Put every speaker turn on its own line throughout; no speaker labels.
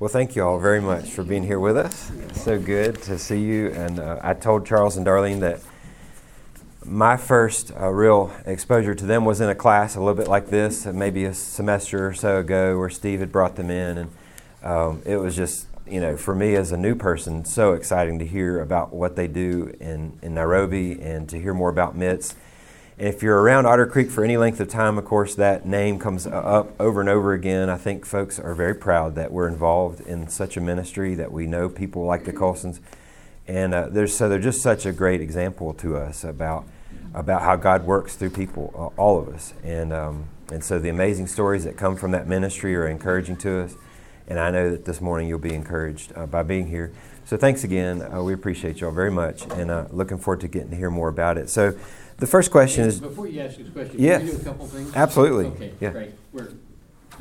Well, thank you all very much for being here with us. So good to see you. And uh, I told Charles and Darlene that my first uh, real exposure to them was in a class a little bit like this, uh, maybe a semester or so ago, where Steve had brought them in. And um, it was just, you know, for me as a new person, so exciting to hear about what they do in, in Nairobi and to hear more about MITS if you're around Otter Creek for any length of time, of course, that name comes up over and over again. I think folks are very proud that we're involved in such a ministry, that we know people like the Coulstons. And uh, there's, so they're just such a great example to us about, about how God works through people, all of us. And, um, and so the amazing stories that come from that ministry are encouraging to us. And I know that this morning you'll be encouraged uh, by being here. So thanks again. Uh, we appreciate y'all very much and uh, looking forward to getting to hear more about it. So the first question is.
Before you ask this question,
yes.
can we do a couple things?
Absolutely.
Okay,
yeah.
great. We're,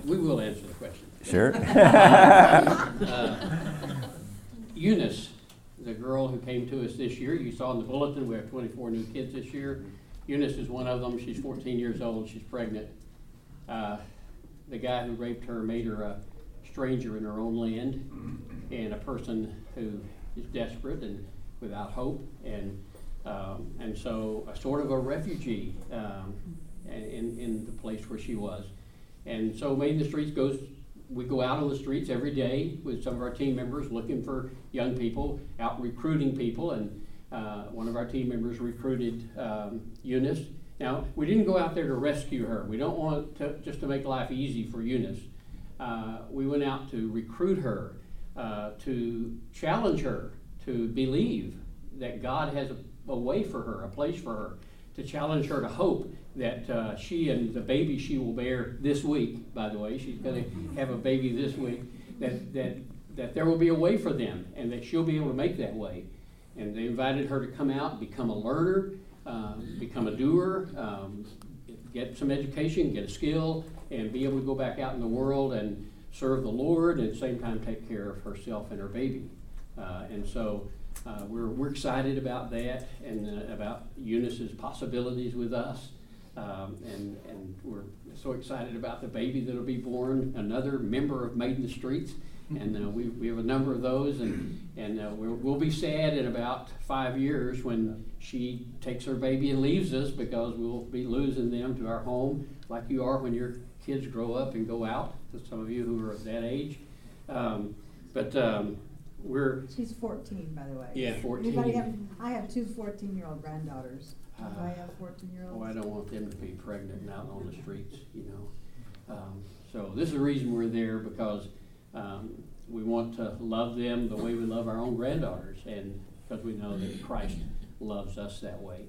we will answer the question.
Sure.
uh, Eunice, the girl who came to us this year, you saw in the bulletin, we have 24 new kids this year. Eunice is one of them. She's 14 years old. She's pregnant. Uh, the guy who raped her made her a stranger in her own land and a person who is desperate and without hope. And um, and so, a sort of a refugee um, in, in the place where she was. And so, Made in the Streets goes, we go out on the streets every day with some of our team members looking for young people, out recruiting people. And uh, one of our team members recruited um, Eunice. Now, we didn't go out there to rescue her. We don't want to, just to make life easy for Eunice. Uh, we went out to recruit her, uh, to challenge her to believe that God has a a way for her, a place for her, to challenge her to hope that uh, she and the baby she will bear this week, by the way, she's going to have a baby this week, that, that, that there will be a way for them and that she'll be able to make that way. And they invited her to come out, become a learner, uh, become a doer, um, get some education, get a skill, and be able to go back out in the world and serve the Lord and at the same time take care of herself and her baby. Uh, and so uh, we're, we're excited about that and uh, about Eunice's possibilities with us. Um, and, and we're so excited about the baby that'll be born, another member of Made in the Streets. And uh, we, we have a number of those, and, and uh, we will be sad in about five years when she takes her baby and leaves us because we'll be losing them to our home, like you are when your kids grow up and go out, to some of you who are of that age. Um, but um, we're,
She's fourteen, by the way.
yeah,
Anybody
fourteen.
have, I have two fourteen-year-old granddaughters. Do
Uh,
I have fourteen-year-olds?
Oh, I don't want them to be pregnant and out on the streets, you know. Um, So this is the reason we're there, because um, we want to love them the way we love our own granddaughters, and because we know that Christ loves us that way.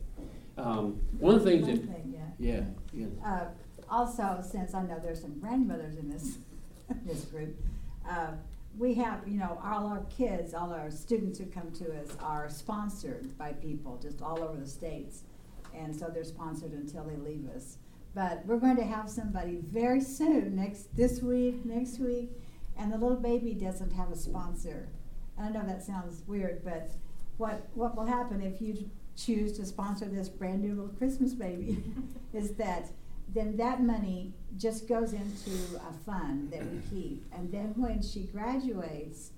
Um, One of the things
One
that,
thing, yeah.
yeah, yeah,
Uh, also, since I know there's some grandmothers in this, this group, uh, we have, you know, all our kids, all our students who come to us are sponsored by people just all over the states. And so they're sponsored until they leave us. But we're going to have somebody very soon, next this week, next week, and the little baby doesn't have a sponsor. I know that sounds weird, but what what will happen if you choose to sponsor this brand new little Christmas baby is that then that money just goes into a fund that we keep. And then when she graduates,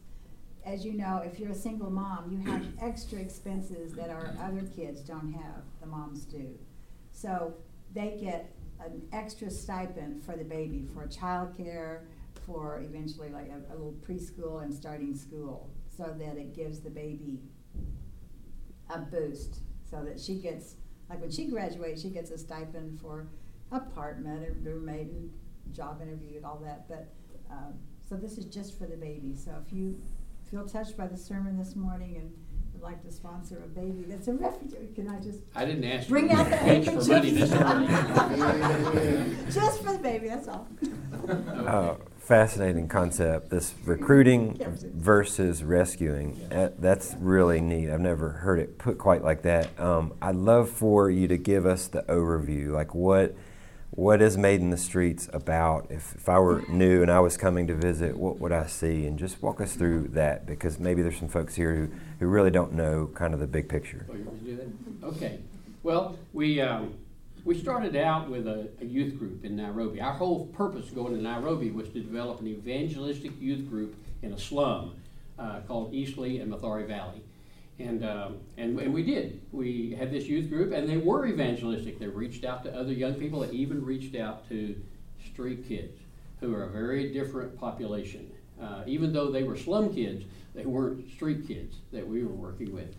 as you know, if you're a single mom, you have extra expenses that our other kids don't have, the moms do. So they get an extra stipend for the baby, for childcare, for eventually like a, a little preschool and starting school, so that it gives the baby a boost, so that she gets, like when she graduates, she gets a stipend for apartment and roommate and job interview and all that. But um, so this is just for the baby. So if you feel touched by the sermon this morning and would like to sponsor a baby that's a refugee, can I just
I didn't ask
Bring
for
out the
pitch for money this morning.
just for the baby? That's all.
Uh, fascinating concept. This recruiting versus rescuing. That's really neat. I've never heard it put quite like that. Um, I'd love for you to give us the overview. Like what what is Made in the Streets about? If, if I were new and I was coming to visit, what would I see? And just walk us through that because maybe there's some folks here who, who really don't know kind of the big picture.
Oh? Okay. Well, we, um, we started out with a, a youth group in Nairobi. Our whole purpose going to Nairobi was to develop an evangelistic youth group in a slum uh, called Eastleigh and Mathare Valley. And, um, and, and we did. We had this youth group, and they were evangelistic. They reached out to other young people. They even reached out to street kids, who are a very different population. Uh, even though they were slum kids, they weren't street kids that we were working with.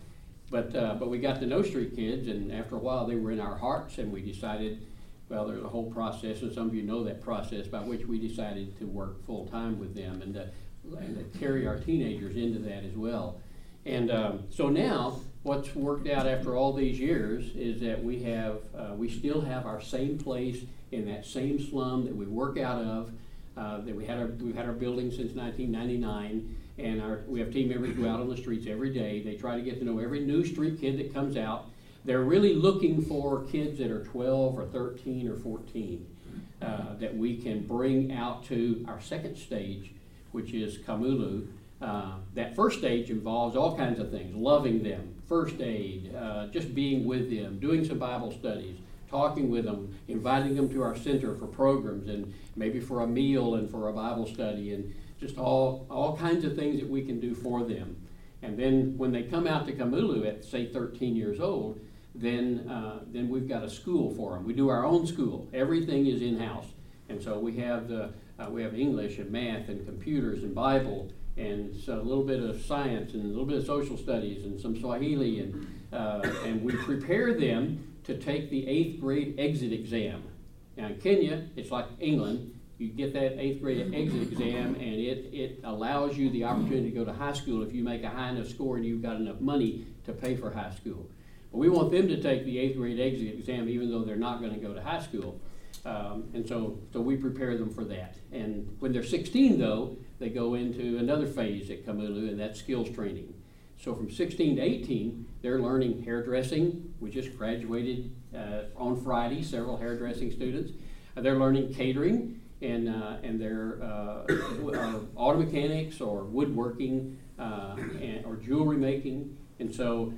But, uh, but we got to know street kids, and after a while, they were in our hearts, and we decided, well, there's a whole process, and some of you know that process, by which we decided to work full time with them and, to, and to carry our teenagers into that as well. And um, so now, what's worked out after all these years is that we have, uh, we still have our same place in that same slum that we work out of. Uh, that we had our we've had our building since 1999, and our we have team members go out on the streets every day. They try to get to know every new street kid that comes out. They're really looking for kids that are 12 or 13 or 14 uh, that we can bring out to our second stage, which is Kamulu, uh, that first stage involves all kinds of things loving them, first aid, uh, just being with them, doing some Bible studies, talking with them, inviting them to our center for programs and maybe for a meal and for a Bible study and just all, all kinds of things that we can do for them. And then when they come out to Kamulu at, say, 13 years old, then, uh, then we've got a school for them. We do our own school. Everything is in house. And so we have, the, uh, we have English and math and computers and Bible and so a little bit of science and a little bit of social studies and some Swahili, and, uh, and we prepare them to take the eighth grade exit exam. Now in Kenya, it's like England. You get that eighth grade exit exam, and it, it allows you the opportunity to go to high school if you make a high enough score and you've got enough money to pay for high school. But we want them to take the eighth grade exit exam even though they're not going to go to high school. Um, and so, so we prepare them for that. And when they're 16, though, they go into another phase at Kamulu, and that's skills training. So from 16 to 18, they're learning hairdressing. We just graduated uh, on Friday, several hairdressing students. Uh, they're learning catering, and, uh, and they're uh, uh, auto mechanics or woodworking uh, and, or jewelry making. And so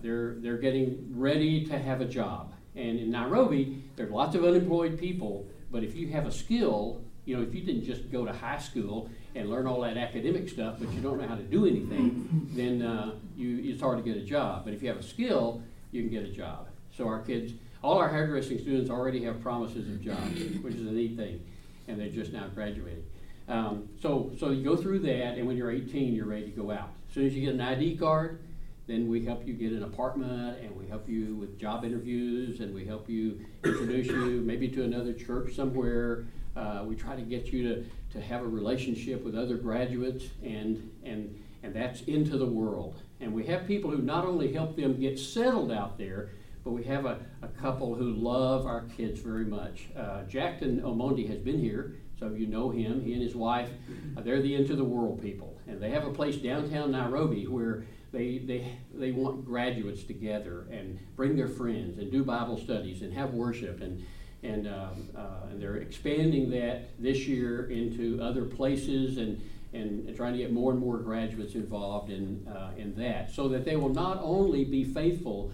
they're, they're getting ready to have a job. And in Nairobi, there's lots of unemployed people, but if you have a skill, you know, if you didn't just go to high school and learn all that academic stuff, but you don't know how to do anything, then uh, you, it's hard to get a job. But if you have a skill, you can get a job. So our kids, all our hairdressing students already have promises of jobs, which is a neat thing, and they're just now graduating. Um, so, so you go through that, and when you're 18, you're ready to go out. As soon as you get an ID card, then we help you get an apartment and we help you with job interviews and we help you introduce you maybe to another church somewhere. Uh, we try to get you to, to have a relationship with other graduates and, and, and that's into the world. And we have people who not only help them get settled out there, but we have a, a couple who love our kids very much. Uh, Jackton Omondi has been here. Of you know him. He and his wife, uh, they're the Into the World people. And they have a place downtown Nairobi where they, they, they want graduates together and bring their friends and do Bible studies and have worship. And, and, um, uh, and they're expanding that this year into other places and, and, trying to get more and more graduates involved in, uh, in that so that they will not only be faithful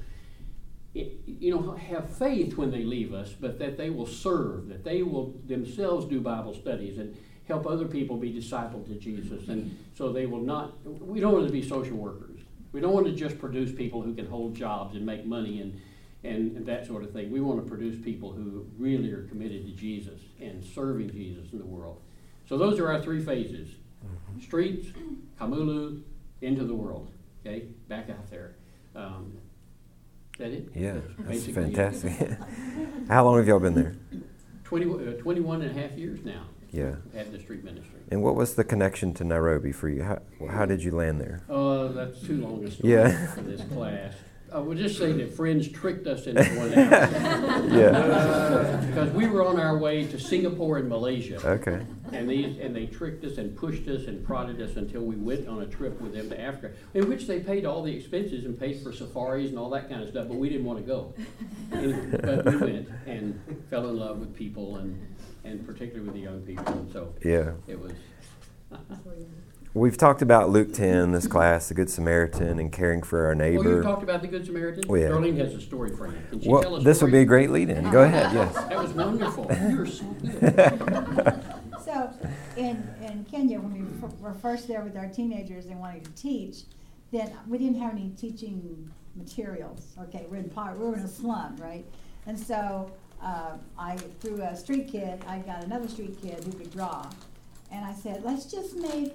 you know, have faith when they leave us, but that they will serve, that they will themselves do Bible studies and help other people be discipled to Jesus. And so they will not, we don't want to be social workers. We don't want to just produce people who can hold jobs and make money and, and, and that sort of thing. We want to produce people who really are committed to Jesus and serving Jesus in the world. So those are our three phases mm-hmm. streets, Kamulu, into the world. Okay, back out there. Um, is that it?
Yeah, that's fantastic. How long have y'all been there?
20, uh, 21 and a half years now.
Yeah.
At the street ministry.
And what was the connection to Nairobi for you? How, how did you land there?
Oh, uh, that's too long a story
yeah.
for this class. I would just say that friends tricked us into going out.
yeah.
Uh, because we were on our way to Singapore and Malaysia.
Okay.
And these and they tricked us and pushed us and prodded us until we went on a trip with them to Africa, in which they paid all the expenses and paid for safaris and all that kind of stuff, but we didn't want to go. And, but we went and fell in love with people and and particularly with the young people. And so
yeah,
it was.
We've talked about Luke 10, this class, the Good Samaritan, and caring for our neighbor.
Well, you talked about the Good Samaritan.
Oh, yeah.
Darlene has a story for you. Can she tell
Well,
a
this would be a great lead in. Go ahead, yes.
That was wonderful. You're so good.
So, in, in Kenya, when we were first there with our teenagers and wanting to teach, then we didn't have any teaching materials. Okay, we're in part, we were in a slum, right? And so, uh, I, through a street kid, I got another street kid who could draw. And I said, let's just make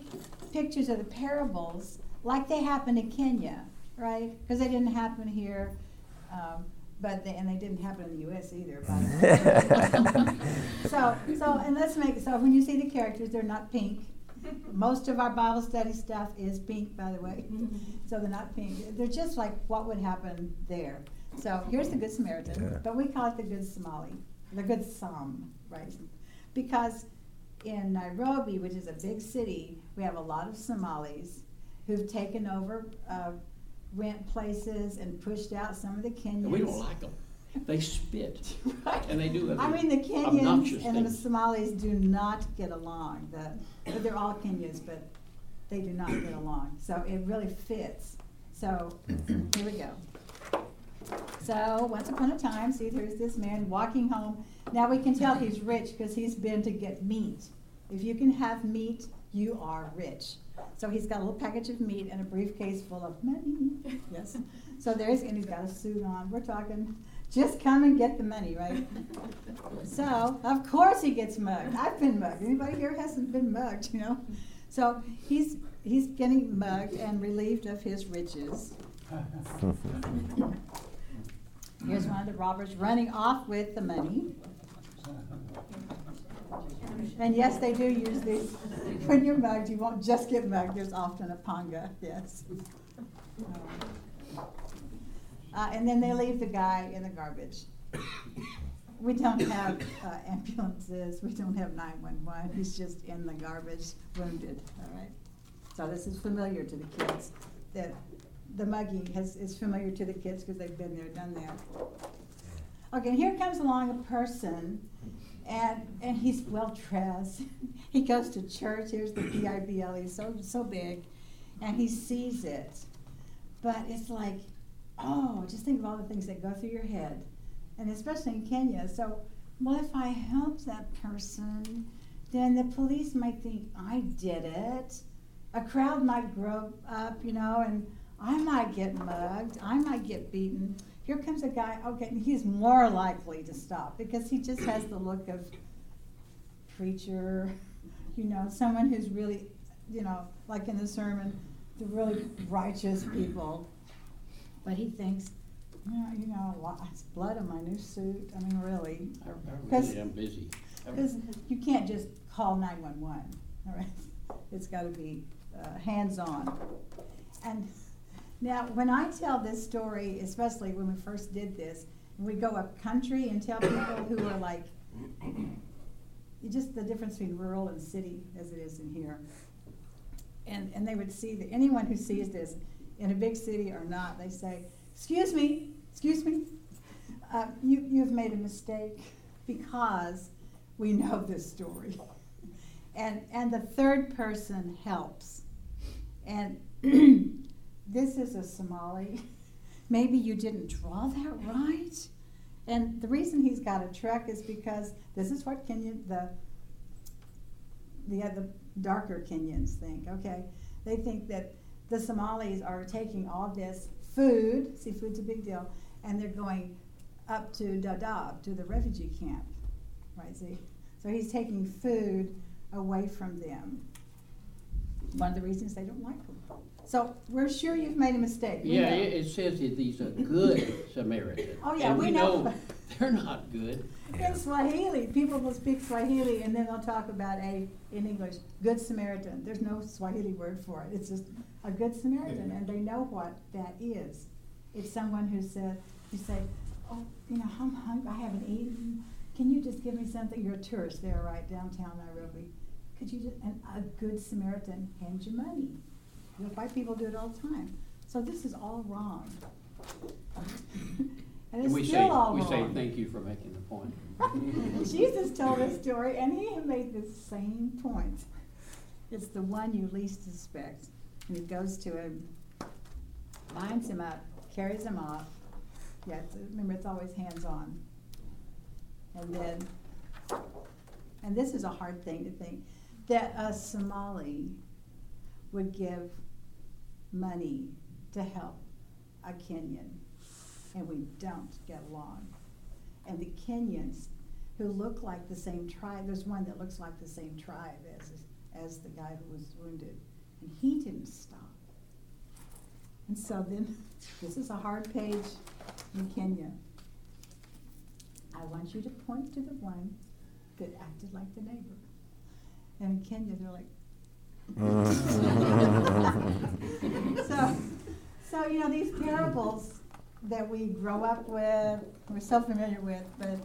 pictures of the parables like they happened in Kenya, right? Because they didn't happen here, um, but they, and they didn't happen in the U.S. either. by so, so, and let's make so when you see the characters, they're not pink. Most of our Bible study stuff is pink, by the way. so they're not pink. They're just like what would happen there. So here's the Good Samaritan,
Yeah.
but we call it the Good Somali, the Good Psalm, right? Because in Nairobi, which is a big city, we have a lot of Somalis who've taken over uh, rent places and pushed out some of the Kenyans.
And we don't like them. They spit.
Right.
And they do
I mean, the Kenyans and the. Somalis do not get along. The, they're all Kenyans, but they do not get along. So it really fits. So here we go. So once upon a time, see, there's this man walking home. Now we can tell he's rich because he's been to get meat. If you can have meat, you are rich. So he's got a little package of meat and a briefcase full of money. Yes. So there's, and he's got a suit on. We're talking, just come and get the money, right? So, of course he gets mugged. I've been mugged. Anybody here hasn't been mugged, you know? So he's, he's getting mugged and relieved of his riches. Here's one of the robbers running off with the money. And yes, they do use these. When you're mugged, you won't just get mugged. There's often a panga, yes. Uh, and then they leave the guy in the garbage. We don't have uh, ambulances. We don't have 911. He's just in the garbage, wounded. All right. So this is familiar to the kids. The, the mugging has, is familiar to the kids because they've been there, done that. Okay, and here comes along a person, and and he's well dressed. he goes to church. Here's the B I B L. He's so so big, and he sees it. But it's like, oh, just think of all the things that go through your head, and especially in Kenya. So, well, if I help that person, then the police might think I did it. A crowd might grow up, you know, and I might get mugged. I might get beaten. Here comes a guy, okay, he's more likely to stop because he just has the look of preacher, you know, someone who's really, you know, like in the sermon, the really righteous people. But he thinks, yeah, you know, it's blood on my new suit. I mean, really.
I I
'Cause-
really am busy.
Because you can't just call 911, all right? It's got to be uh, hands-on. And now, when I tell this story, especially when we first did this, we go up country and tell people who are like, just the difference between rural and city as it is in here. And, and they would see that anyone who sees this in a big city or not, they say, excuse me, excuse me, uh, you, you've made a mistake because we know this story. And, and the third person helps. And this is a Somali. Maybe you didn't draw that right. And the reason he's got a truck is because this is what Kenyan, the, the other darker Kenyans think, okay? They think that the Somalis are taking all this food, see, food's a big deal, and they're going up to Dadaab, to the refugee camp, right? See? So he's taking food away from them. One of the reasons they don't like them. So we're sure you've made a mistake. We
Yeah,
know.
it, it says that these are good Samaritans.
Oh, yeah,
And
we know.
they're not good.
In Swahili, people will speak Swahili and then they'll talk about a, in English, good Samaritan. There's no Swahili word for it. It's just a good Samaritan, and they know what that is. It's someone who said, you say, oh, you know, I'm hungry, I haven't eaten. Can you just give me something? You're a tourist there, right, downtown Nairobi. Could you just, and a good Samaritan hands you money. You know, white people do it all the time. So this is all wrong. And it's
we
still
say,
all
we
wrong.
say, thank you for making the point.
Jesus told this story, and he made the same point. It's the one you least suspect. And he goes to him, lines him up, carries him off. Yeah, it's, remember, it's always hands-on. And then, and this is a hard thing to think, that a Somali would give money to help a Kenyan, and we don't get along. And the Kenyans, who look like the same tribe, there's one that looks like the same tribe as, as the guy who was wounded, and he didn't stop. And so then, this is a hard page in Kenya. I want you to point to the one that acted like the neighbor. And in Kenya, they're like, so, so you know these parables that we grow up with, we're so familiar with, but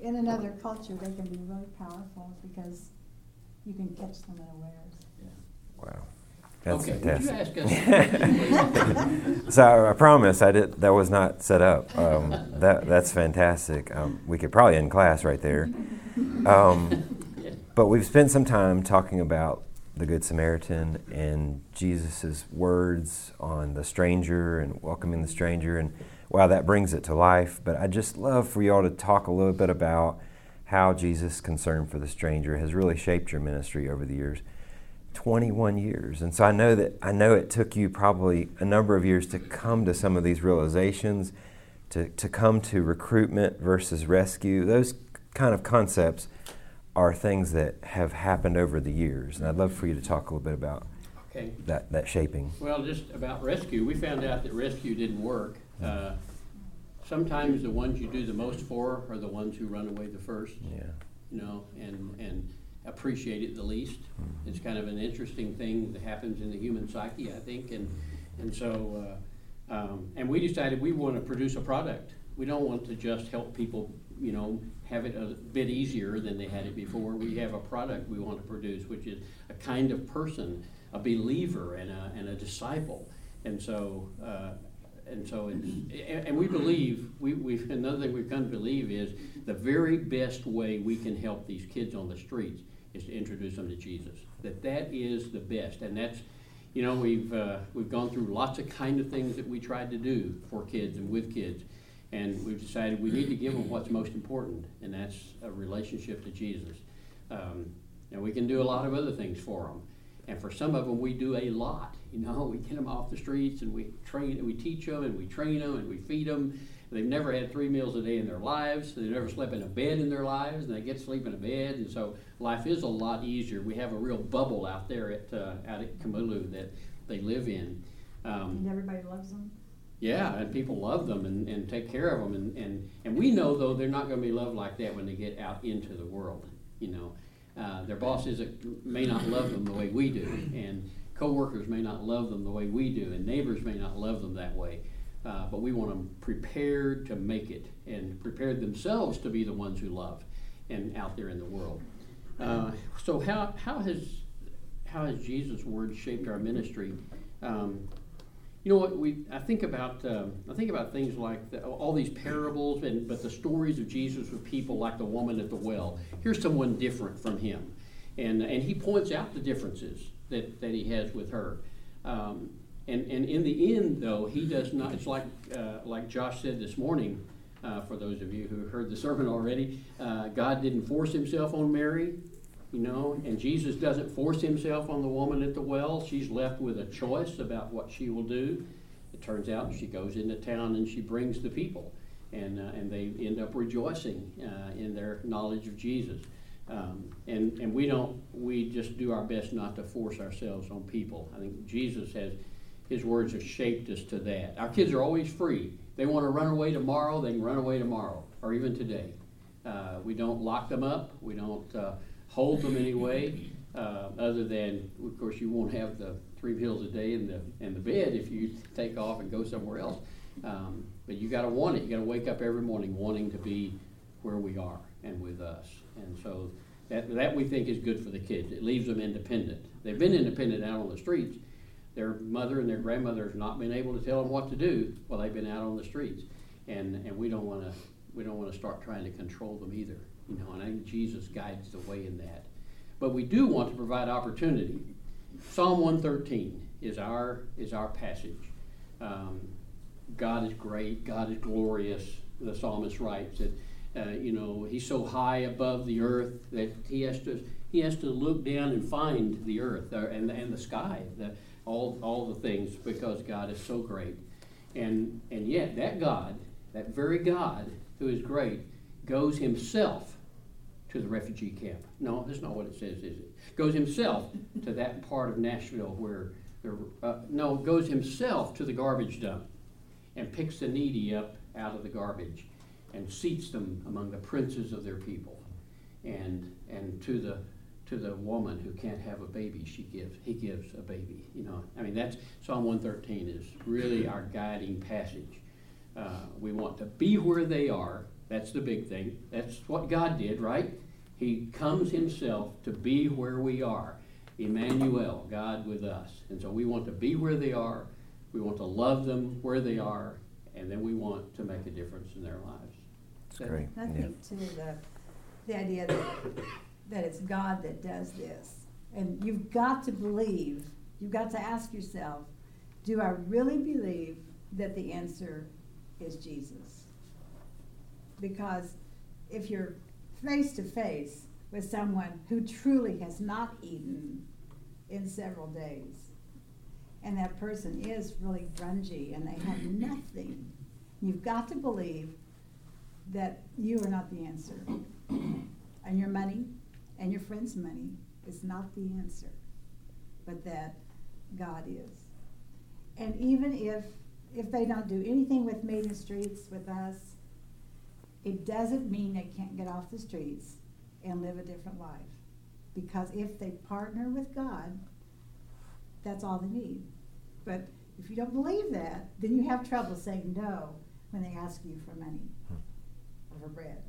in another culture they can be really powerful because you can catch them unawares.
Wow. That's
Okay, would you
fantastic.
ask us?
so I promise I did. That was not set up. Um, that that's fantastic. Um, we could probably end class right there. Um,
Yeah.
But we've spent some time talking about the Good Samaritan and Jesus' words on the stranger and welcoming the stranger, and wow, that brings it to life. But I just love for y'all to talk a little bit about how Jesus' concern for the stranger has really shaped your ministry over the years. 21 years. And so I know that I know it took you probably a number of years to come to some of these realizations, to, to come to recruitment versus rescue. Those kind of concepts are things that have happened over the years. And I'd love for you to talk a little bit about
Okay.
that, that shaping.
Well, just about rescue, we found out that rescue didn't work. Uh, Sometimes the ones you do the most for are the ones who run away the first,
Yeah.
you know, and, and appreciate it the least. It's kind of an interesting thing that happens in the human psyche, I think, and, and so, uh, um, and we decided we want to produce a product. We don't want to just help people, you know, have it a bit easier than they had it before. We have a product we want to produce, which is a kind of person, a believer and a, and a disciple. And so, uh, and so it's, and, and we believe, we, we've, another thing we've come to believe is the very best way we can help these kids on the streets is to introduce them to Jesus. That that is the best, and that's, you know, we've, uh, we've gone through lots of kind of things that we tried to do for kids and with kids. And we've decided we need to give them what's most important, and that's a relationship to Jesus. Um, and we can do a lot of other things for them. And for some of them, we do a lot. You know, we get them off the streets and we train, and we teach them and we train them and we feed them. They've never had three meals a day in their lives. They've never slept in a bed in their lives, and they get to sleep in a bed. And so life is a lot easier. We have a real bubble out there at uh, out at Kamulu that they live in. Um,
And everybody loves them.
Yeah, and people love them and, and take care of them. And, and, and we know, though, they're not going to be loved like that when they get out into the world. You know, uh, their bosses may not love them the way we do, and coworkers may not love them the way we do, and neighbors may not love them that way. Uh, but we want them prepared to make it and prepared themselves to be the ones who love and out there in the world. Uh, so how, how has how has Jesus' word shaped our ministry? Um, you know what we I think about um, I think about things like the, all these parables and but the stories of Jesus with people like the woman at the well. Here's someone different from him, and and he points out the differences that, that he has with her. Um, and and in the end though he does not. It's like uh, like Josh said this morning. Uh, for those of you who heard the sermon already, uh, God didn't force Himself on Mary you know, and Jesus doesn't force himself on the woman at the well. She's left with a choice about what she will do. It turns out she goes into town and she brings the people, and, uh, and they end up rejoicing uh, in their knowledge of Jesus. Um, and, and we don't, we just do our best not to force ourselves on people. I think Jesus has, his words have shaped us to that. Our kids are always free. They want to run away tomorrow, they can run away tomorrow, or even today. Uh, we don't lock them up. We don't uh, hold them anyway, uh, other than, of course, you won't have the three meals a day in the, in the bed if you take off and go somewhere else. Um, but you got to want it. You got to wake up every morning wanting to be where we are and with us. And so that, that we think is good for the kids. It leaves them independent. They've been independent out on the streets. Their mother and their grandmother has not been able to tell them what to do while they've been out on the streets. And, and we don't want to we don't want to start trying to control them either. You know, and I think Jesus guides the way in that. But we do want to provide opportunity. Psalm 113 is our is our passage. Um, God is great. God is glorious. The psalmist writes that uh, you know he's so high above the earth that he has to he has to look down and find the earth uh, and and the sky, the, all all the things because God is so great. And and yet that God, that very God who is great, goes himself to the refugee camp. No, that's not what it says, is it? Goes himself to that part of Nashville where there, uh, no, goes himself to the garbage dump and picks the needy up out of the garbage and seats them among the princes of their people. And and to the to the woman who can't have a baby, she gives he gives a baby. You know, I mean that's Psalm 113 is really our guiding passage. Uh, we want to be where they are. That's the big thing. That's what God did, right? He comes Himself to be where we are. Emmanuel, God with us. And so we want to be where they are. We want to love them where they are. And then we want to make a difference in their lives.
That's great.
I think too the the idea that that it's God that does this, and you've got to believe. You've got to ask yourself, do I really believe that the answer is Jesus? Because if you're face to face with someone who truly has not eaten in several days, and that person is really grungy and they have nothing, you've got to believe that you are not the answer. and your money and your friend's money is not the answer, but that God is. And even if if they don't do anything with Made in Streets with us, it doesn't mean they can't get off the streets and live a different life. Because if they partner with God, that's all they need. But if you don't believe that, then you have trouble saying no when they ask you for money or for bread.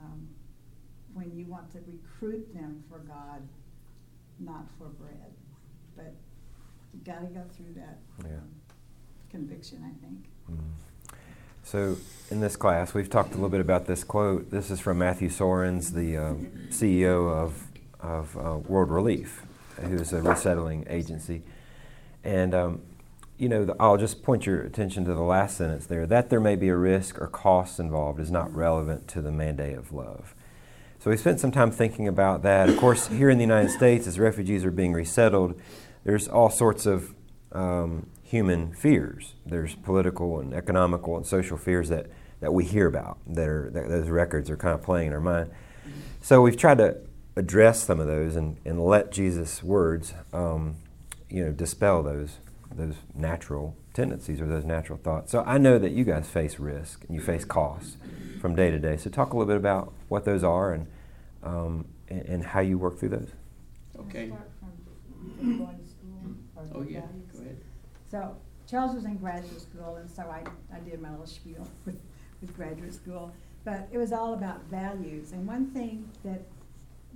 Um, when you want to recruit them for God, not for bread. But you got to go through that
Yeah.
um, conviction, I think.
Mm. So, in this class, we've talked a little bit about this quote. This is from Matthew Soerens, the um, CEO of, of uh, World Relief, who is a resettling agency. And, um, you know, the, I'll just point your attention to the last sentence there. That there may be a risk or cost involved is not relevant to the mandate of love. So, we spent some time thinking about that. Of course, here in the United States, as refugees are being resettled, there's all sorts of um, human fears. There's political and economical and social fears that, that we hear about, that, are, that those records are kind of playing in our mind. So we've tried to address some of those and, and let Jesus' words, um, you know, dispel those, those natural tendencies or those natural thoughts. So I know that you guys face risk and you face costs from day to day. So talk a little bit about what those are and, um, and, and how you work through those.
Okay.
Start from going to school or
Oh, yeah.
So Charles was in graduate school, and so I, I did my little spiel with, with graduate school. But it was all about values. And one thing that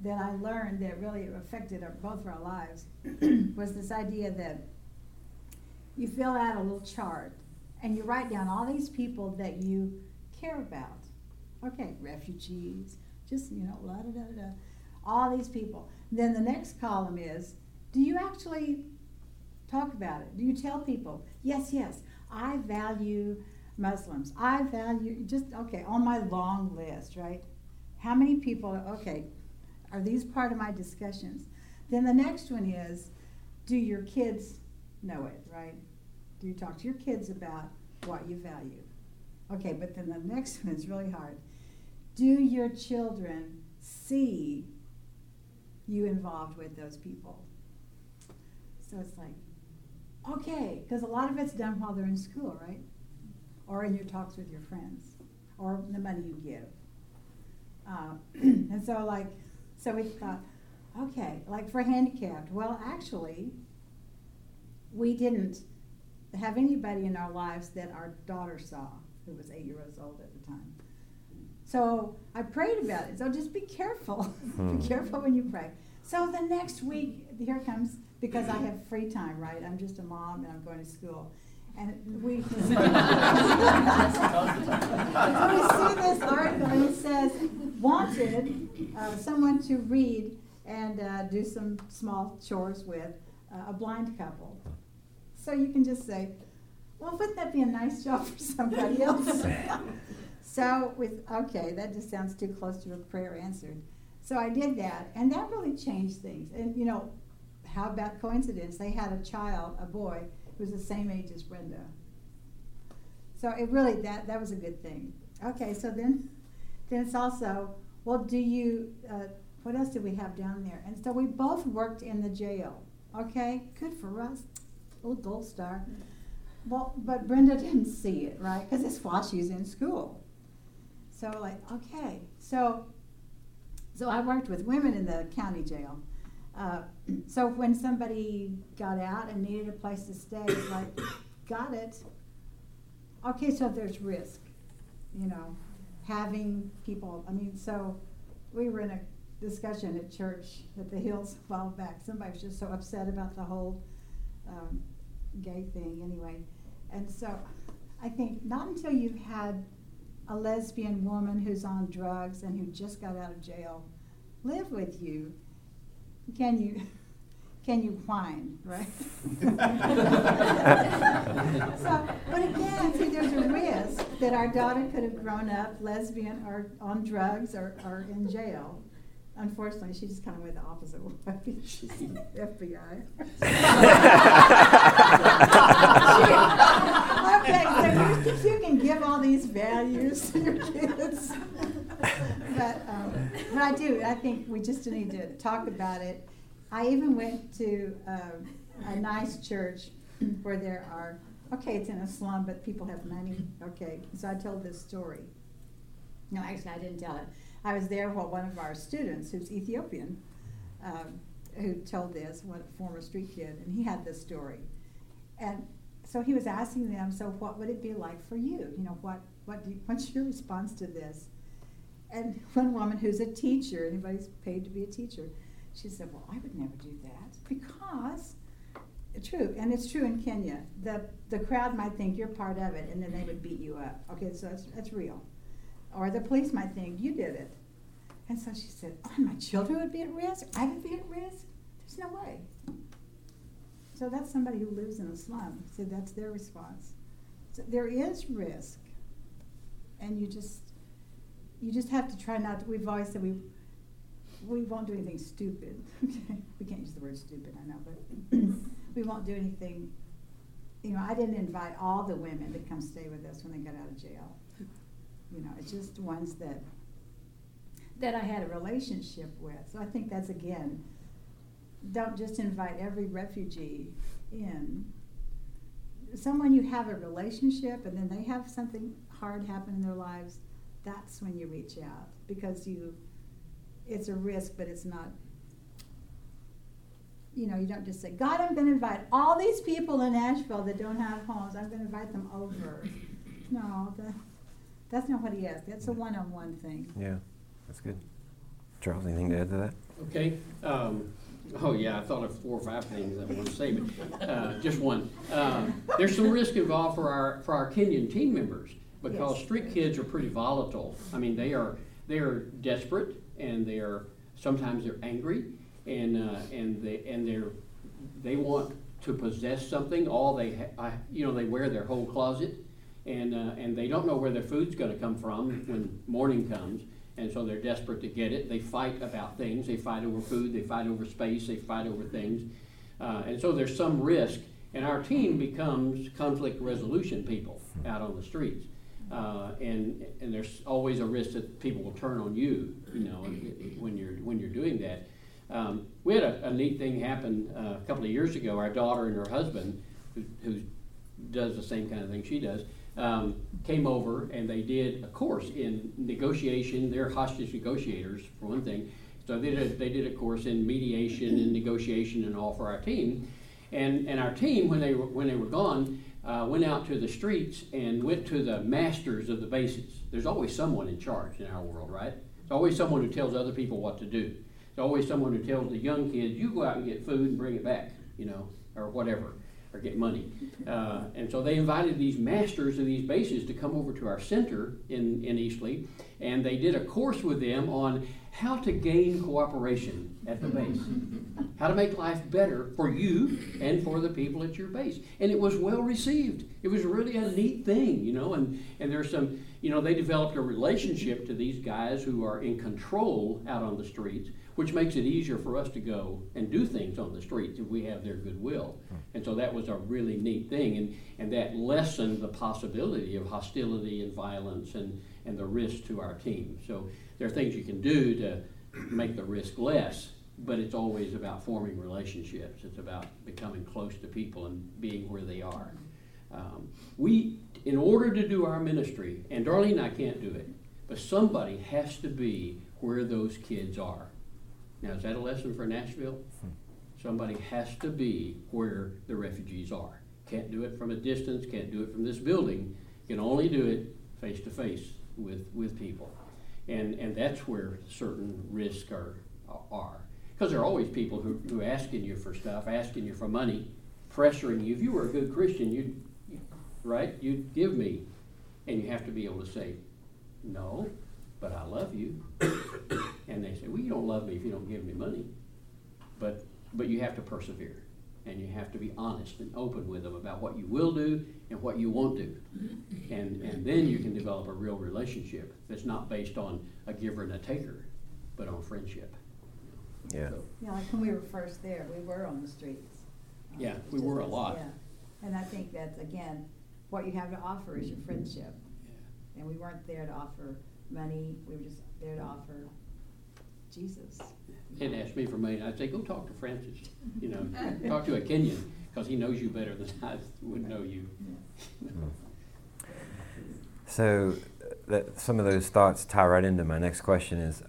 that I learned that really affected our, both of our lives was this idea that you fill out a little chart and you write down all these people that you care about. Okay, refugees, just you know, la da da, da, all these people. Then the next column is, do you actually talk about it? Do you tell people, yes, yes, I value Muslims. I value just okay on my long list, right? How many people? Okay, are these part of my discussions? Then the next one is, do your kids know it, right? Do you talk to your kids about what you value? Okay, but then the next one is really hard. Do your children see you involved with those people? So it's like, okay, because a lot of it's done while they're in school, right? Or in your talks with your friends, or the money you give. Uh, and so, like, so we thought, okay, like for handicapped, well, actually, we didn't have anybody in our lives that our daughter saw who was eight years old at the time. So I prayed about it. So just be careful.
Hmm.
be careful when you pray. So the next week, here comes, because I have free time, right? I'm just a mom and I'm going to school. And we, we see this article and it says, wanted uh, someone to read and uh, do some small chores with uh, a blind couple. So you can just say, well, wouldn't that be a nice job for somebody else? so with okay, that just sounds too close to a prayer answered. So I did that, and that really changed things. And you know, how about coincidence? They had a child, a boy, who was the same age as Brenda. So it really that that was a good thing. Okay, so then then it's also well, do you? Uh, what else did we have down there? And so we both worked in the jail. Okay, good for us. Little gold star. Well, but Brenda didn't see it, right? Because it's while she's in school. So like, okay, so so I worked with women in the county jail. Uh, so when somebody got out and needed a place to stay, like, got it. Okay, so there's risk, you know, having people. I mean, so we were in a discussion at church at the Hills a while back. Somebody was just so upset about the whole um, gay thing, anyway. And so I think not until you've had a lesbian woman who's on drugs and who just got out of jail live with you can you can you whine, right? so, but again, see, there's a risk that our daughter could have grown up lesbian or on drugs or, or in jail. Unfortunately, she just kind of went the opposite way. She's FBI. okay, so you, you, can give all these values to your kids. but, um, but I do. I think we just need to talk about it. I even went to uh, a nice church where there are, okay, it's in a slum, but people have money. Okay, so I told this story. No, actually, I didn't tell it. I was there while one of our students, who's Ethiopian, um, who told this, one former street kid, and he had this story. And so he was asking them, so what would it be like for you? You know, what, what do you, what's your response to this? And one woman who's a teacher, anybody's paid to be a teacher, she said, well, I would never do that because, true, and it's true in Kenya, the, the crowd might think you're part of it and then they would beat you up. Okay, so that's, that's real. Or the police might think you did it. And so she said, oh, my children would be at risk? I would be at risk? There's no way. So that's somebody who lives in a slum. So that's their response. So there is risk. And you just you just have to try not to we've always said we we won't do anything stupid. we can't use the word stupid, I know, but we won't do anything you know, I didn't invite all the women to come stay with us when they got out of jail. You know, it's just ones that that I had a relationship with. So I think that's again, don't just invite every refugee in. Someone you have a relationship and then they have something hard happen in their lives, that's when you reach out because you it's a risk but it's not you know, you don't just say, God, I'm going to invite all these people in Asheville that don't have homes. I'm going to invite them over. No, that, that's not what he asked. That's a one-on-one thing.
Yeah, that's good. Charles, anything to add to that?
Okay. Um, oh yeah, I thought of four or five things I want to say, but uh, just one. Um, there's some risk involved for our for our Kenyan team members because
Yes.
street kids are pretty volatile. I mean, they are they are desperate and they are sometimes they're angry and uh, and they and they're they want to possess something. All they ha- I, you know they wear their whole closet and uh, and they don't know where their food's going to come from when morning comes, and so they're desperate to get it. They fight about things. They fight over food. They fight over space. They fight over things, uh, and so there's some risk. And our team becomes conflict resolution people out on the streets, uh, and and there's always a risk that people will turn on you, you know, when you're when you're doing that. Um, we had a, a neat thing happen uh, a couple of years ago. Our daughter and her husband, who, who does the same kind of thing she does, um, came over and they did a course in negotiation. They're hostage negotiators, for one thing. So they did a, they did a course in mediation and negotiation and all for our team. And, and our team, when they were, when they were gone, uh, went out to the streets and went to the masters of the bases. There's always someone in charge in our world, right? There's always someone who tells other people what to do. There's always someone who tells the young kids, you go out and get food and bring it back, you know, or whatever, or get money. Uh, and so they invited these masters of these bases to come over to our center in, in Eastleigh, and they did a course with them on how to gain cooperation at the base, how to make life better for you and for the people at your base. And it was well received. It was really a neat thing, you know, and, and there's some, you know, they developed a relationship to these guys who are in control out on the streets, which makes it easier for us to go and do things on the streets if we have their goodwill. And so that was a really neat thing, and, and that lessened the possibility of hostility and violence and, and the risk to our team. So there are things you can do to make the risk less, but it's always about forming relationships. It's about becoming close to people and being where they are. Um, we, in order to do our ministry, and Darlene and I can't do it, but somebody has to be where those kids are. Now, is that a lesson for Nashville? Somebody has to be where the refugees are. Can't do it from a distance, can't do it from this building, can only do it face to face with, with people. And, and that's where certain risks are. are. Because there are always people who, who asking you for stuff, asking you for money, pressuring you. If you were a good Christian, you'd, right, you'd give me. And you have to be able to say, no, but I love you. and they say, well, you don't love me if you don't give me money. But, but you have to persevere. And you have to be honest and open with them about what you will do and what you won't do. And, and then you can develop a real relationship that's not based on a giver and a taker, but on friendship.
Yeah.
So,
Yeah, like when we were first there, we were on the streets. Um,
Yeah, we were a lot.
yeah. And I think that's, again, what you have to offer is your friendship.
yeah.
And we weren't there to offer money, we were just there to offer Jesus.
They'd ask me for money, I'd say, go talk to Francis, you know, talk to a Kenyan, because he knows you better than I would know you.
So that some of those thoughts tie right into my next question is,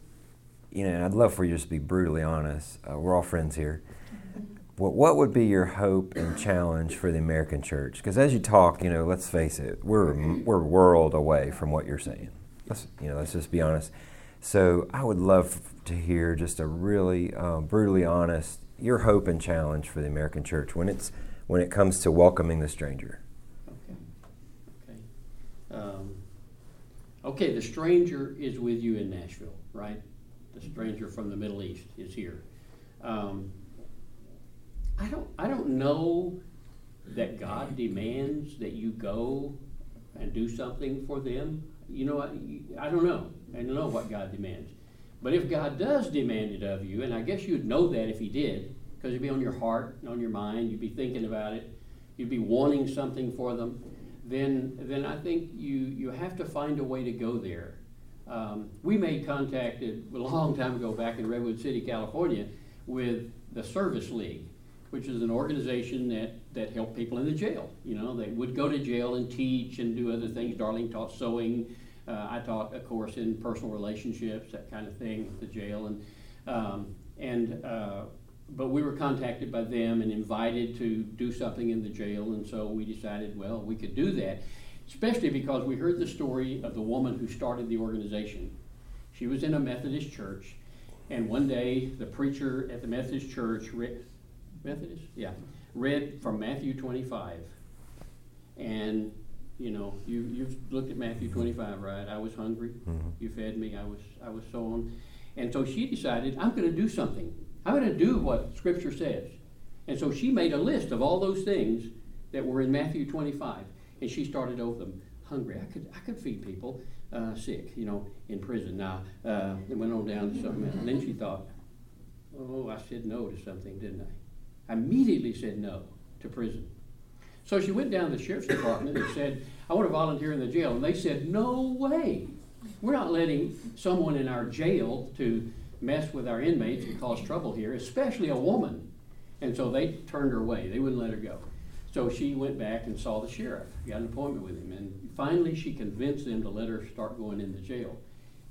you know, and I'd love for you just to be brutally honest. Uh, we're all friends here. What, what would be your hope and challenge for the American church? Because as you talk, you know, let's face it, we're we're a world away from what you're saying. Let's you know, let's just be honest. So I would love to hear just a really um, brutally honest your hope and challenge for the American church when it's when it comes to welcoming the stranger.
Okay, okay. Um, okay, the stranger is with you in Nashville, right? The stranger from the Middle East is here. Um, I don't, I don't know that God demands that you go and do something for them. You know, I, I don't know. I don't know what God demands. But if God does demand it of you, and I guess you'd know that if He did, because it'd be on your heart and on your mind, you'd be thinking about it, you'd be wanting something for them, then, then I think you, you have to find a way to go there. Um, we made contact a long time ago back in Redwood City, California, with the Service League, which is an organization that, that helped people in the jail. You know, they would go to jail and teach and do other things. Darlene taught sewing. Uh, I taught a course in personal relationships, that kind of thing, the jail. And, um, and uh, but we were contacted by them and invited to do something in the jail, and so we decided, well, we could do that, especially because we heard the story of the woman who started the organization. She was in a Methodist church, and one day the preacher at the Methodist church, Methodist, yeah, read from Matthew 25, and you know, you you've looked at Matthew 25, right? I was hungry,
Mhm.
you fed me. I was I was so on, and so she decided, I'm going to do something. I'm going to do what Scripture says. And so she made a list of all those things that were in Matthew 25, and she started over them. Hungry, I could I could feed people. Uh, sick, you know, in prison. Now uh, it went on down to something else. And then she thought, oh, I said no to something, didn't I? Immediately said no to prison. So she went down to the sheriff's department and said, I want to volunteer in the jail. And they said, No way. We're not letting someone in our jail to mess with our inmates and cause trouble here, especially a woman. And so they turned her away. They wouldn't let her go. So she went back and saw the sheriff, got an appointment with him. And finally, she convinced them to let her start going in the jail.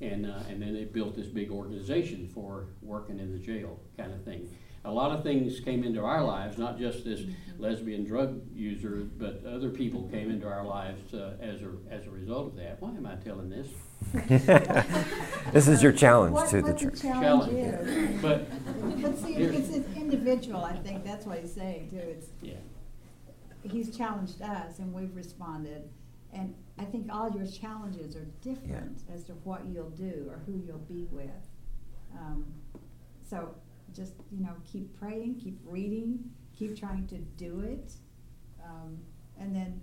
And, uh, and then they built this big organization for working in the jail kind of thing. A lot of things came into our lives, not just this lesbian drug user, but other people came into our lives uh, as, a, as a result of that. Why am I telling this?
this is your challenge
What,
to the church.
the challenge
Challenge.
is.
But,
But see,
Here.
it's an individual, I think, that's what he's saying too, it's,
yeah,
he's challenged us and we've responded. And I think all your challenges are different as to what you'll do or who you'll be with. Um, so just, you know, keep praying, keep reading, keep trying to do it. Um, and then,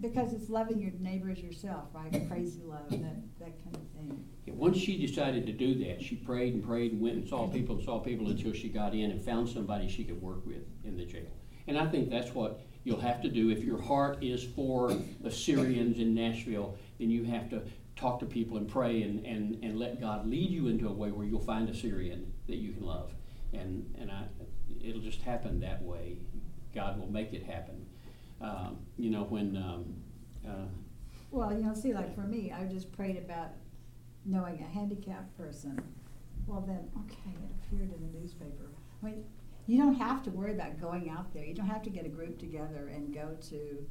because it's loving your neighbor as yourself, right? Crazy love, that, that kind of thing.
And Once she decided to do that, she prayed and prayed and went and saw people and saw people until she got in and found somebody she could work with in the jail. And I think that's what you'll have to do. If your heart is for the Syrians in Nashville, then you have to talk to people and pray and, and, and let God lead you into a way where you'll find a Syrian that you can love. And, and I, it'll just happen that way. God will make it happen. Um, you know, when, um, uh,
Well, you know, see, like for me, I just prayed about knowing a handicapped person. Well, then, okay, it appeared in the newspaper. I mean, you don't have to worry about going out there. You don't have to get a group together and go to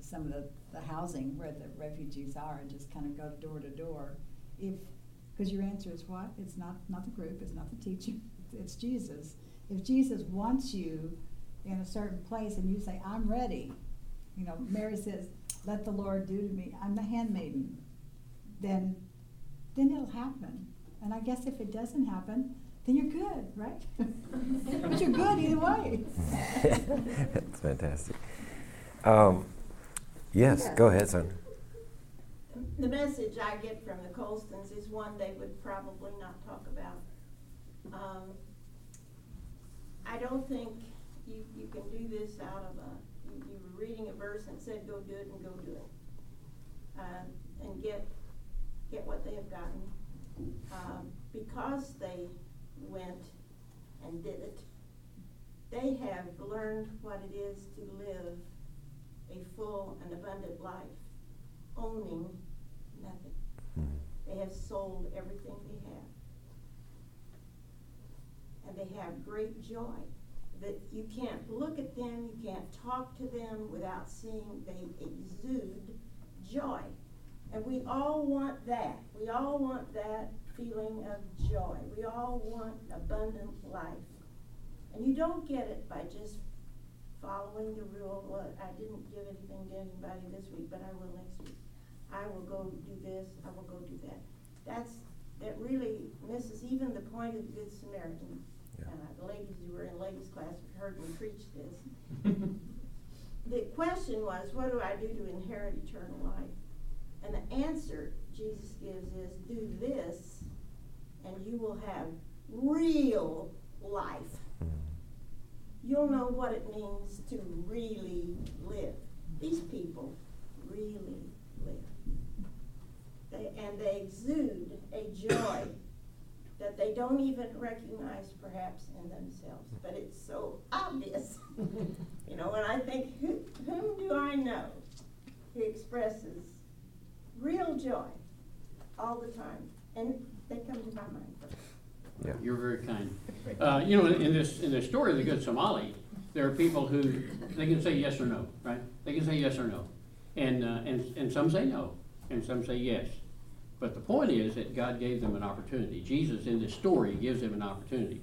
some of the, the housing where the refugees are and just kind of go door to door. If, because your answer is what? It's not, not the group, it's not the teacher, it's Jesus. If Jesus wants you in a certain place and you say, I'm ready, you know, Mary says, let the Lord do to me, I'm the handmaiden, then, then it'll happen. And I guess if it doesn't happen, then you're good, right? but you're good either way.
That's fantastic. Um, yes, go ahead, son.
The message I get from the Coulstons is one they would probably not talk about. Um, I don't think you, you can do this out of a, you, you were reading a verse and said, go do it and go do it. Uh, and get, get what they have gotten. Um, because they went and did it, they have learned what it is to live a full and abundant life, owning nothing.
Mhm.
They have sold everything they have. And they have great joy. That you can't look at them, you can't talk to them without seeing they exude joy. And we all want that. We all want that feeling of joy. We all want abundant life. And you don't get it by just following the rule. Well, I didn't give anything to anybody this week, but I will next week. I will go do this, I will go do that. That's, that really misses even the point of the Good Samaritan.
Yeah.
Uh, the ladies who were in ladies' class heard me preach this. The question was, what do I do to inherit eternal life? And the answer Jesus gives is, do this, and you will have real life.
Mhm.
You'll know what it means to really live. These people really live. They, and they exude a joy that they don't even recognize perhaps in themselves, but it's so obvious. you know, and I think, who, whom do I know who expresses real joy all the time? And they come to my mind first.
Yeah.
You're very kind. Uh, you know, in this, in the story of the good Somali, there are people who, they can say yes or no, right? They can say yes or no. And, uh, and, and some say no, and some say yes. But the point is that God gave them an opportunity. Jesus, in this story, gives them an opportunity.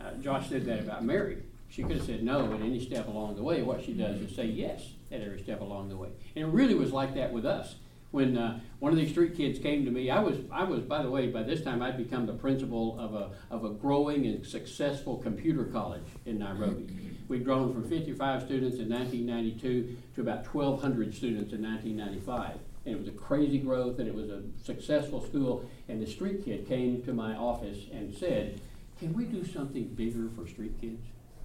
Uh, Josh said that about Mary. She could have said no at any step along the way. What she does is say yes at every step along the way. And it really was like that with us. When uh, one of these street kids came to me, I was, I was, by the way, by this time I'd become the principal of a, of a growing and successful computer college in Nairobi. We'd grown from 55 students in 1992 to about 1,200 students in 1995. And it was a crazy growth, and it was a successful school. And the street kid came to my office and said, "Can we do something bigger for street kids?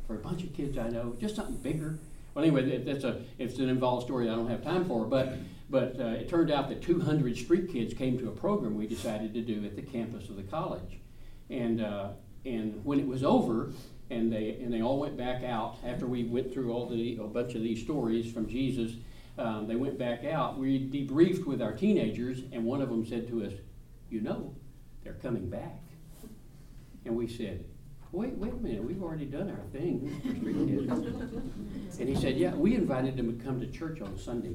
For a bunch of kids I know, just something bigger." Well, anyway, that's a it's an involved story I don't have time for, but but uh, it turned out that 200 street kids came to a program we decided to do at the campus of the college, and uh, and when it was over, and they and they all went back out after we went through all the a bunch of these stories from Jesus. Um, they went back out. We debriefed with our teenagers, and one of them said to us, "You know, they're coming back." And we said, "Wait, wait a minute. We've already done our thing for street kids." And he said, "Yeah, we invited them to come to church on Sunday."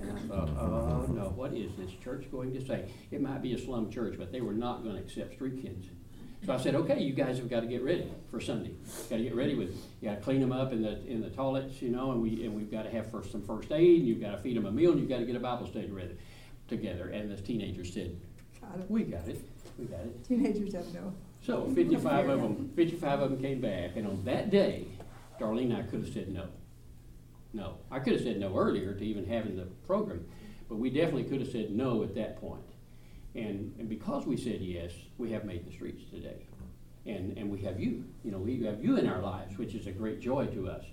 And I thought, "Oh no, what is this church going to say?" It might be a slum church, but they were not going to accept street kids. So I said, "Okay, you guys have got to get ready for Sunday. Got to get ready with. You got to clean them up in the in the toilets, you know, and we and we've got to have first some first aid, and you've got to feed them a meal, and you've got to get a Bible study ready together." And the teenagers said,
Got it.
we got it. we got it.
Teenagers don't know.
So fifty-five of them, fifty-five of them came back, and on that day, Darlene and I could have said no. No, I could have said no earlier to even having the program, but we definitely could have said no at that point. And, and because we said yes, we have made the streets today. And, and we have you, you know, we have you in our lives, which is a great joy to us.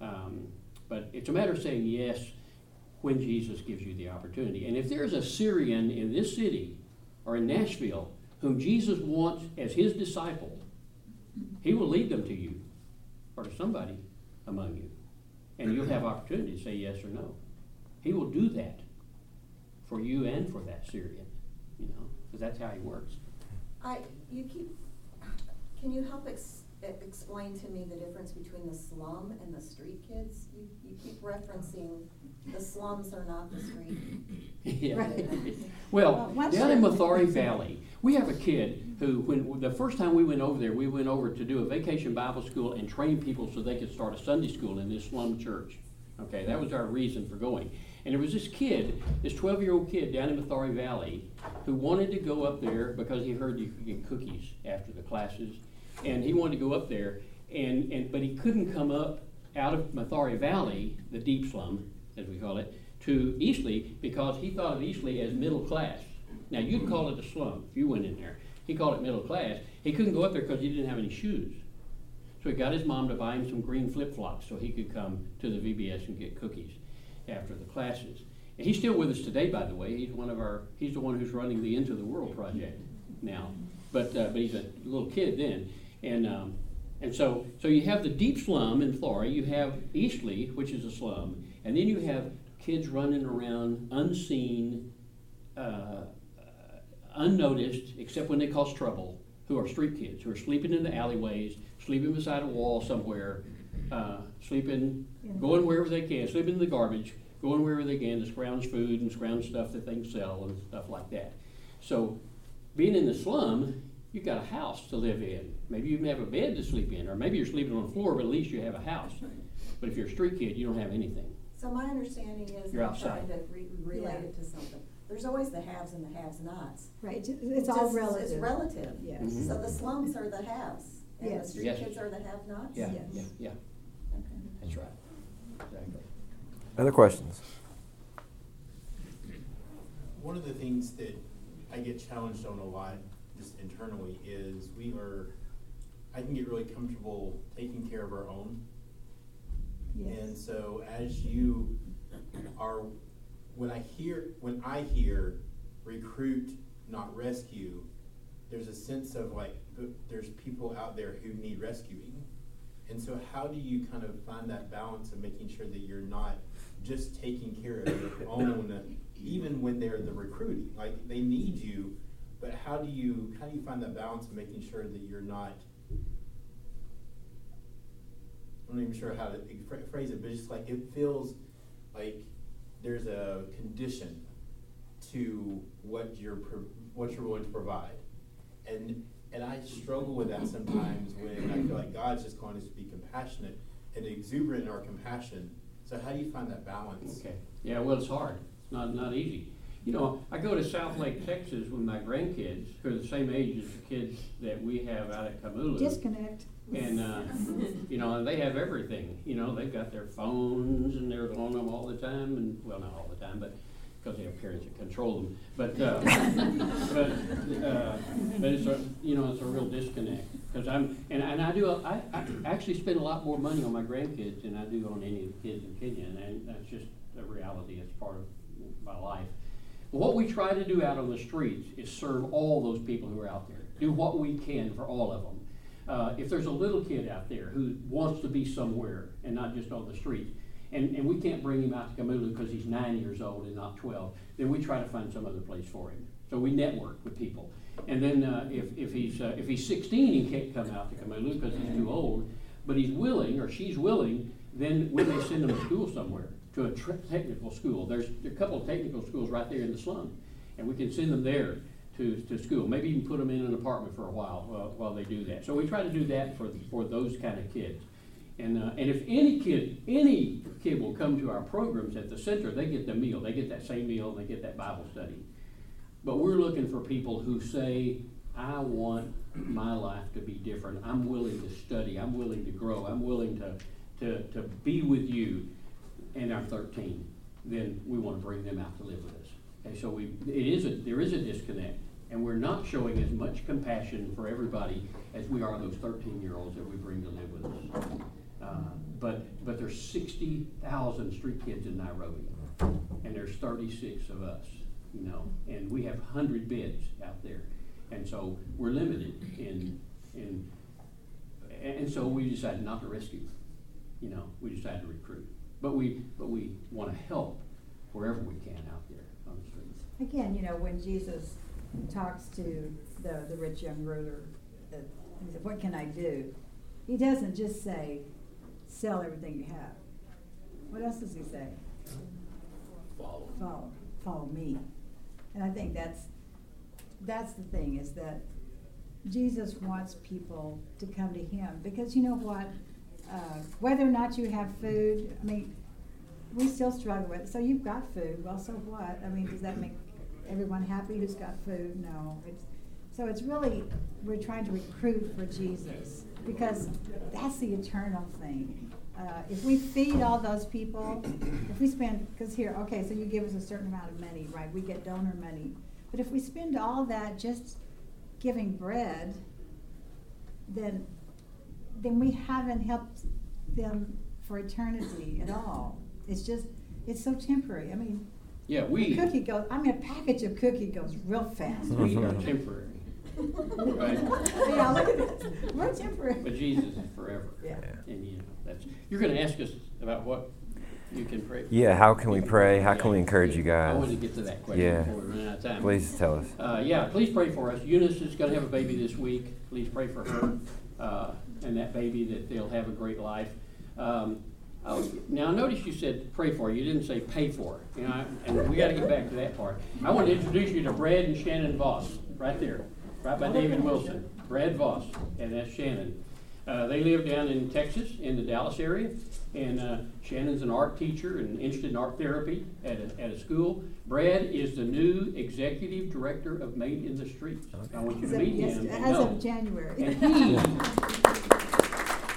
Um, but it's a matter of saying yes when Jesus gives you the opportunity. And if there's a Syrian in this city or in Nashville whom Jesus wants as his disciple, he will lead them to you or to somebody among you. And you'll have opportunity to say yes or no. He will do that for you and for that Syrian, you know, because that's how he works.
I, you keep, can you help ex- explain to me the difference between the slum and the street kids? You, you keep referencing the slums are not the street.
Yeah.
Right.
Well,
Well,
down in Mathare Valley, we have a kid who, when, the first time we went over there, we went over to do a vacation Bible school and train people so they could start a Sunday school in this slum church. Okay, that was our reason for going. And there was this kid, this twelve-year-old kid down in Mathare Valley, who wanted to go up there because he heard you could get cookies after the classes. And he wanted to go up there, and, and, but he couldn't come up out of Mathare Valley, the deep slum, as we call it, to Eastleigh because he thought of Eastleigh as middle class. Now, you'd call it a slum if you went in there. He called it middle class. He couldn't go up there because he didn't have any shoes. So he got his mom to buy him some green flip flops so he could come to the VBS and get cookies after the classes. And he's still with us today, by the way. He's one of our, he's the one who's running the Into the World project now. But, uh, but he's a little kid then. And, um, and so, so you have the deep slum in Florida, you have Eastleigh, which is a slum, and then you have kids running around unseen, uh, unnoticed, except when they cause trouble, who are street kids, who are sleeping in the alleyways, sleeping beside a wall somewhere, uh, sleeping, going wherever they can, sleeping in the garbage, going wherever they can to scrounge food and scrounge stuff that they can sell and stuff like that. So, being in the slum, you've got a house to live in. Maybe you even have a bed to sleep in, or maybe you're sleeping on the floor, but at least you have a house. But if you're a street kid, you don't have anything.
So my understanding is,
You're
trying
outside.
to re- relate
Yeah.
it to something. There's always the haves and the have-nots.
Right, ju- it's all
just-
relative.
It's relative.
Yes.
Mhm.
So the slums are the haves, and the street
Yes.
kids are the have-nots?
Yeah,
Yes.
yeah, yeah,
Okay.
That's right. Exactly.
Other questions?
One of the things that I get challenged on a lot, just internally, is we are, I can get really comfortable taking care of our own. And so as you are, when I hear, when I hear recruit, not rescue, there's a sense of like, there's people out there who need rescuing. And so how do you kind of find that balance of making sure that you're not just taking care of your own, even when they're the recruiting, like they need you, but how do you, how do you find that balance of making sure that you're not I'm not even sure how to phrase it, but just like it feels like there's a condition to what you're what you're willing to provide, and and I struggle with that sometimes when I feel like God's just calling us to be compassionate and exuberant in our compassion. So how do you find that balance?
Okay, yeah, well, it's hard, it's not, not easy. You know, I go to Southlake, Texas with my grandkids, who are the same age as the kids that we have out at Kamulu.
Disconnect.
And, uh, you know, and they have everything, you know, they've got their phones and they're on them all the time, and, well, not all the time, but, because they have parents that control them. But, uh, but, uh, but it's a, you know, it's a real disconnect, because I'm, and, and I do, a- I, I actually spend a lot more money on my grandkids than I do on any of the kids in Kenya, and that's just a reality, it's part of my life. What we try to do out on the streets is serve all those people who are out there, do what we can for all of them. Uh, if there's a little kid out there who wants to be somewhere and not just on the street, and, and we can't bring him out to Kamulu because he's nine years old and not twelve, then we try to find some other place for him. So we network with people. And then uh, if, if he's uh, if he's 16 he can't come out to Kamulu because he's too old, but he's willing or she's willing, then we may send him to school somewhere to a technical school. There's a couple of technical schools right there in the slum, and we can send them there to, to school. Maybe even put them in an apartment for a while while, while they do that. So we try to do that for for those kind of kids. And, uh, and if any kid, any kid will come to our programs at the center, they get the meal. They get that same meal, they get that Bible study. But we're looking for people who say, I want my life to be different. I'm willing to study. I'm willing to grow. I'm willing to, to, to be with you. And I'm thirteen, then we wanna bring them out to live with us. And so we, it is a, there is a disconnect. And we're not showing as much compassion for everybody as we are those thirteen-year-olds that we bring to live with us. Uh, But, but there's sixty thousand street kids in Nairobi, and there's thirty-six of us, you know, and we have hundred beds out there. And so we're limited in, in, and, so we decided not to rescue, you know, we decided to recruit. But we, but we wanna help wherever we can out there on the streets.
Again, you know, when Jesus talks to the, the rich young ruler, he said, what can I do? He doesn't just say, sell everything you have. What else does he say?
Follow.
Follow, follow me. And I think that's, that's the thing, is that Jesus wants people to come to him, because you know what? Uh, whether or not you have food, I mean, we still struggle with, it. so you've got food, well, so what? I mean, does that make everyone happy who's got food? No, it's, so it's really, we're trying to recruit for Jesus, because that's the eternal thing. Uh, if we feed all those people, if we spend, because here, okay, so you give us a certain amount of money, right, we get donor money. But if we spend all that just giving bread, then, then we haven't helped them for eternity at all. It's just, it's so temporary, I mean,
Yeah, we,
cookie goes, I mean, a package of cookie goes real fast.
we are temporary, right?
Yeah, look at this, we're temporary.
But Jesus is forever.
Yeah.
And you know, that's, you're gonna ask us about what you can pray. for.
Yeah, how can we pray? How can we encourage you guys?
I
guys?
wanted to get to that question
Yeah.
before we run out of time.
Please tell us.
Uh, yeah, please pray for us. Eunice is gonna have a baby this week. Please pray for her, uh, and that baby that they'll have a great life. Um, oh, now, notice you said pray for. You didn't say pay for. You know, and we gotta get back to that part. I want to introduce you to Brad and Shannon Voss, right there, right by David Wilson. Brad Voss, and that's Shannon. Uh, they live down in Texas, in the Dallas area, and uh, Shannon's an art teacher and interested in art therapy at a, at a school. Brad is the new executive director of Made in the Streets. I want you
As
to meet
yes-
him and
As
know.
of January.
And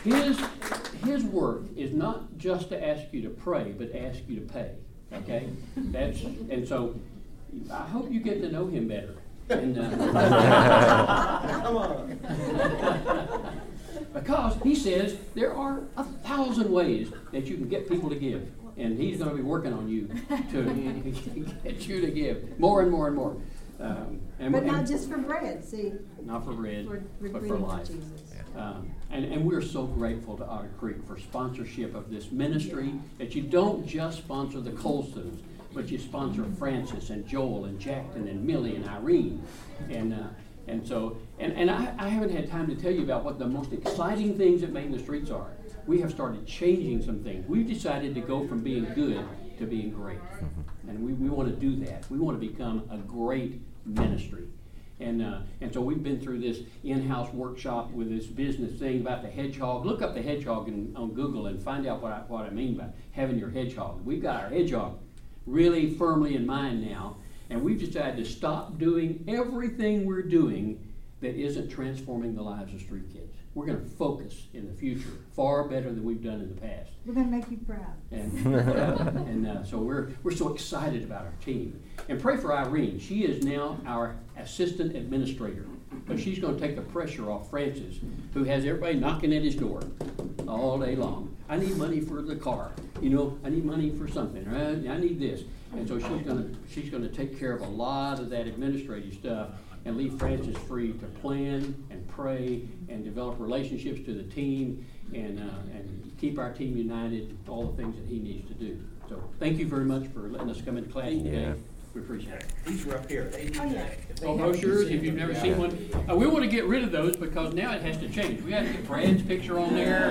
he, his, his work is not just to ask you to pray, but ask you to pay, okay? That's, and so, I hope you get to know him better. And, uh,
Come on.
Because he says there are a thousand ways that you can get people to give. And he's gonna be working on you to get you to give, more and more and more. Um, and-
But not
and-
just for bread, see,
Not for bread,
for,
but for
recruiting for
life.
Jesus.
Um, and, and we're so grateful to Otter Creek for sponsorship of this ministry, that you don't just sponsor the Coulstons, but you sponsor Francis and Joel and Jackson and Millie and Irene. And, uh, and so, and, and I, I haven't had time to tell you about what the most exciting things that Made in the Streets are. We have started changing some things. We've decided to go from being good to being great. And we, we want to do that. We want to become a great ministry. And, uh, and so we've been through this in-house workshop with this business thing about the hedgehog. Look up the hedgehog in, on Google and find out what I, what I mean by having your hedgehog. We've got our hedgehog really firmly in mind now, and we've decided to stop doing everything we're doing that isn't transforming the lives of street kids. We're going to focus in the future far better than we've done in the past.
We're gonna make you proud.
And, uh, and uh, so we're, we're so excited about our team. And pray for Irene. She is now our assistant administrator. But she's going to take the pressure off Francis, who has everybody knocking at his door all day long. I need money for the car. You know, I need money for something. Or I, I need this. And so she's going to she's going to take care of a lot of that administrative stuff and leave Francis free to plan and pray and develop relationships to the team and, uh, and keep our team united, all the things that he needs to do. So thank you very much for letting us come into class today.
Yeah.
We appreciate it.
These were up here, they need
Oh, yeah.
that. If they
Oh,
haven't
brochures, if you've never
yeah.
seen one. Uh, we want to get rid of those because now it has to change. We have to get Brad's picture on there